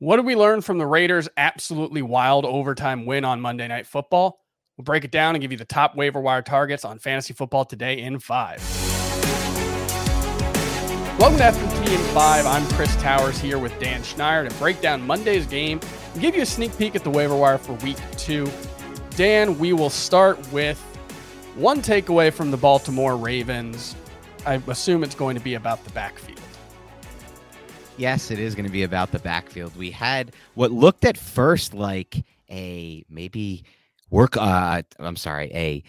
What did we learn from the Raiders' absolutely wild overtime win on Monday Night Football? We'll break it down and give you the top waiver wire targets on fantasy football today in five. Welcome to FFT in five. I'm Chris Towers here with Dan Schneier to break down Monday's game and give you a sneak peek at the waiver wire for week two. Dan, we will start with one takeaway from the Baltimore Ravens. I assume it's going to be about the backfield. Yes, it is going to be about the backfield. We had what looked at first like a maybe work uh I'm sorry, a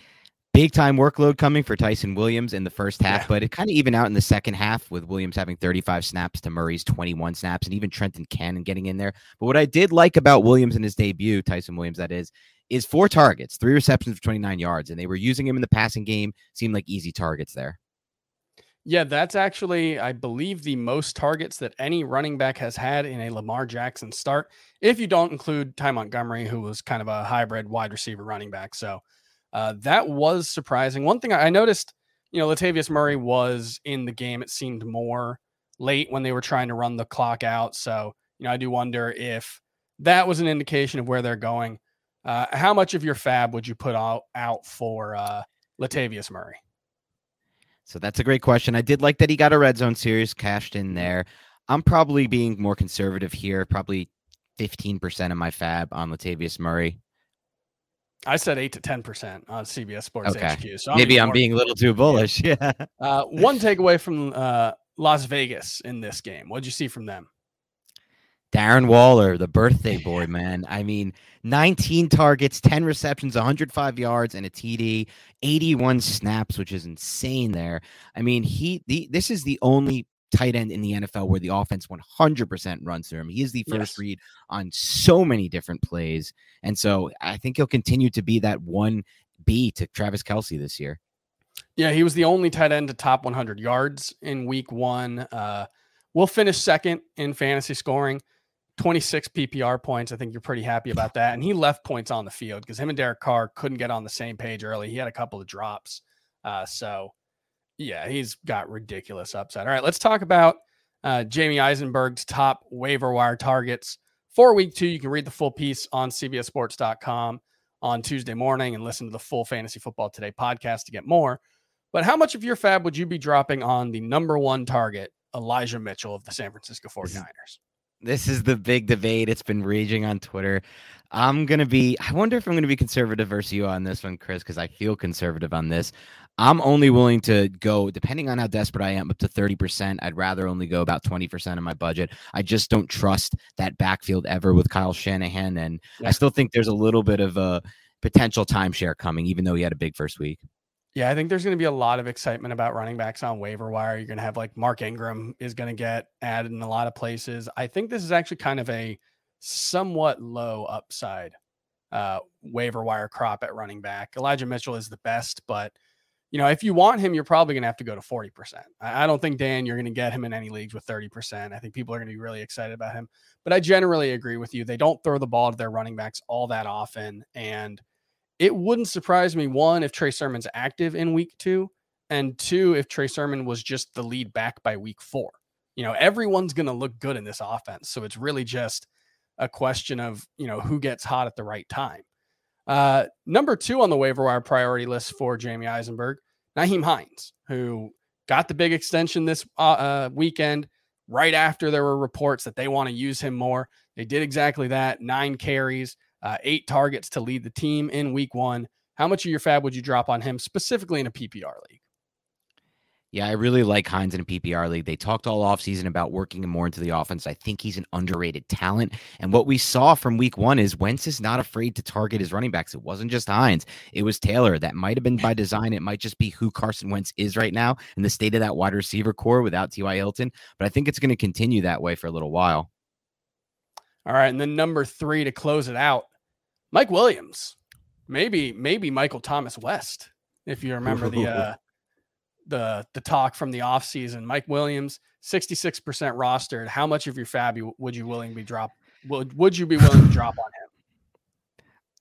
big time workload coming for Ty'Son Williams in the first half, yeah. but it kind of even out in the second half with Williams having 35 snaps to Murray's 21 snaps and even Trenton Cannon getting in there. But what I did like about Williams in his debut, Ty'Son Williams that is, is four targets, three receptions for 29 yards, and they were using him in the passing game. Seemed like easy targets there. Yeah, that's actually, I believe, the most targets that any running back has had in a Lamar Jackson start. If you don't include Ty Montgomery, who was kind of a hybrid wide receiver running back. So uh, that was surprising. One thing I noticed, you know, Latavius Murray was in the game. It seemed more late when they were trying to run the clock out. So, you know, I do wonder if that was an indication of where they're going. Uh, how much of your fab would you put out, out for uh, Latavius Murray? So that's a great question. I did like that he got a red zone series cashed in there. I'm probably being more conservative here, probably 15% of my fab on Latavius Murray. I said eight to ten percent on CBS Sports okay. HQ. So I'm maybe I'm being a little too bullish. Yeah. Uh, one takeaway from uh, Las Vegas in this game. What'd you see from them? Darren Waller, the birthday boy, man. I mean, 19 targets, 10 receptions, 105 yards, and a TD, 81 snaps, which is insane there. I mean, he the this is the only tight end in the NFL where the offense 100% runs through him. He is the first yes. read on so many different plays. And so I think he'll continue to be that 1B to Travis Kelce this year. Yeah, he was the only tight end to top 100 yards in week one. Uh, we'll finish second in fantasy scoring. 26 PPR points. I think you're pretty happy about that. And he left points on the field because him and Derek Carr couldn't get on the same page early. He had a couple of drops. Uh, so, yeah, he's got ridiculous upside. All right, let's talk about uh, Jamey Eisenberg's top waiver wire targets for week two. You can read the full piece on CBSSports.com on Tuesday morning and listen to the full Fantasy Football Today podcast to get more. But how much of your fab would you be dropping on the number one target, Elijah Mitchell of the San Francisco 49ers? This is the big debate. It's been raging on Twitter. I'm gonna be. I wonder if I'm gonna be conservative versus you on this one, Chris, because I feel conservative on this. I'm only willing to go, depending on how desperate I am, up to 30%. I'd rather only go about 20% of my budget. I just don't trust that backfield ever with Kyle Shanahan. And yeah. I still think there's a little bit of a potential timeshare coming, even though he had a big first week. Yeah, I think there's going to be a lot of excitement about running backs on waiver wire. You're going to have like Mark Ingram is going to get added in a lot of places. I think this is actually kind of a somewhat low upside uh, waiver wire crop at running back. Elijah Mitchell is the best, but you know, if you want him, you're probably going to have to go to 40%. I, I don't think, Dan, you're going to get him in any leagues with 30%. I think people are going to be really excited about him. But I generally agree with you. They don't throw the ball to their running backs all that often. And it wouldn't surprise me one if Trey Sermon's active in week two, and two if Trey Sermon was just the lead back by week four. You know, everyone's going to look good in this offense, so it's really just a question of you know who gets hot at the right time. Uh, number two on the waiver wire priority list for Jamey Eisenberg, Nyheim Hines, who got the big extension this uh, uh, weekend right after there were reports that they want to use him more. They did exactly that nine carries, uh, eight targets to lead the team in week one. How much of your fab would you drop on him specifically in a PPR league? Yeah, I really like Hines in a PPR league. They talked all offseason about working him more into the offense. I think he's an underrated talent. And what we saw from week one is Wentz is not afraid to target his running backs. It wasn't just Hines, it was Taylor. That might have been by design. It might just be who Carson Wentz is right now in the state of that wide receiver corps without T.Y. Hilton. But I think it's going to continue that way for a little while. All right. And then number three to close it out Mike Williams. Maybe, maybe Michael Thomas West, if you remember the uh the the talk from the offseason. Mike Williams, 66% rostered. How much of your fab would you willing be drop would would you be willing to drop on him?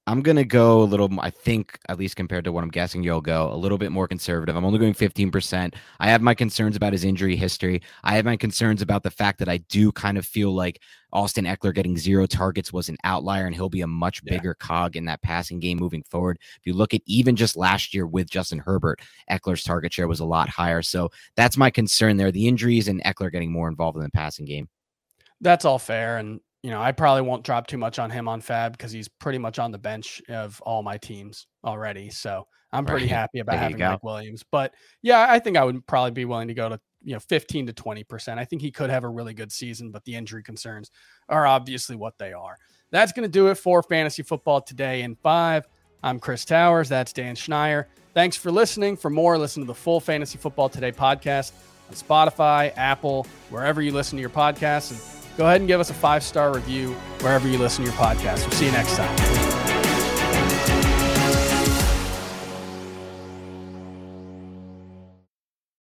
I'm gonna go a little. I think, at least compared to what I'm guessing, you'll go a little bit more conservative. I'm only going 15%. I have my concerns about his injury history. I have my concerns about the fact that I do kind of feel like Austin Ekeler getting zero targets was an outlier, and he'll be a much bigger yeah. cog in that passing game moving forward. If you look at even just last year with Justin Herbert, Ekeler's target share was a lot higher. So that's my concern there. The injuries and Eckler getting more involved in the passing game. That's all fair, and you know, I probably won't drop too much on him on Fab because he's pretty much on the bench of all my teams already. So I'm pretty right. happy about having Mike Williams. But yeah, I think I would probably be willing to go to you know 15 to 20 percent. I think he could have a really good season, but the injury concerns are obviously what they are. That's going to do it for fantasy football today in five. I'm Chris Towers. That's Dan Schneier. Thanks for listening. For more, listen to the full Fantasy Football Today podcast on Spotify, Apple, wherever you listen to your podcasts. And go ahead and give us a five star review wherever you listen to your podcast. We'll see you next time.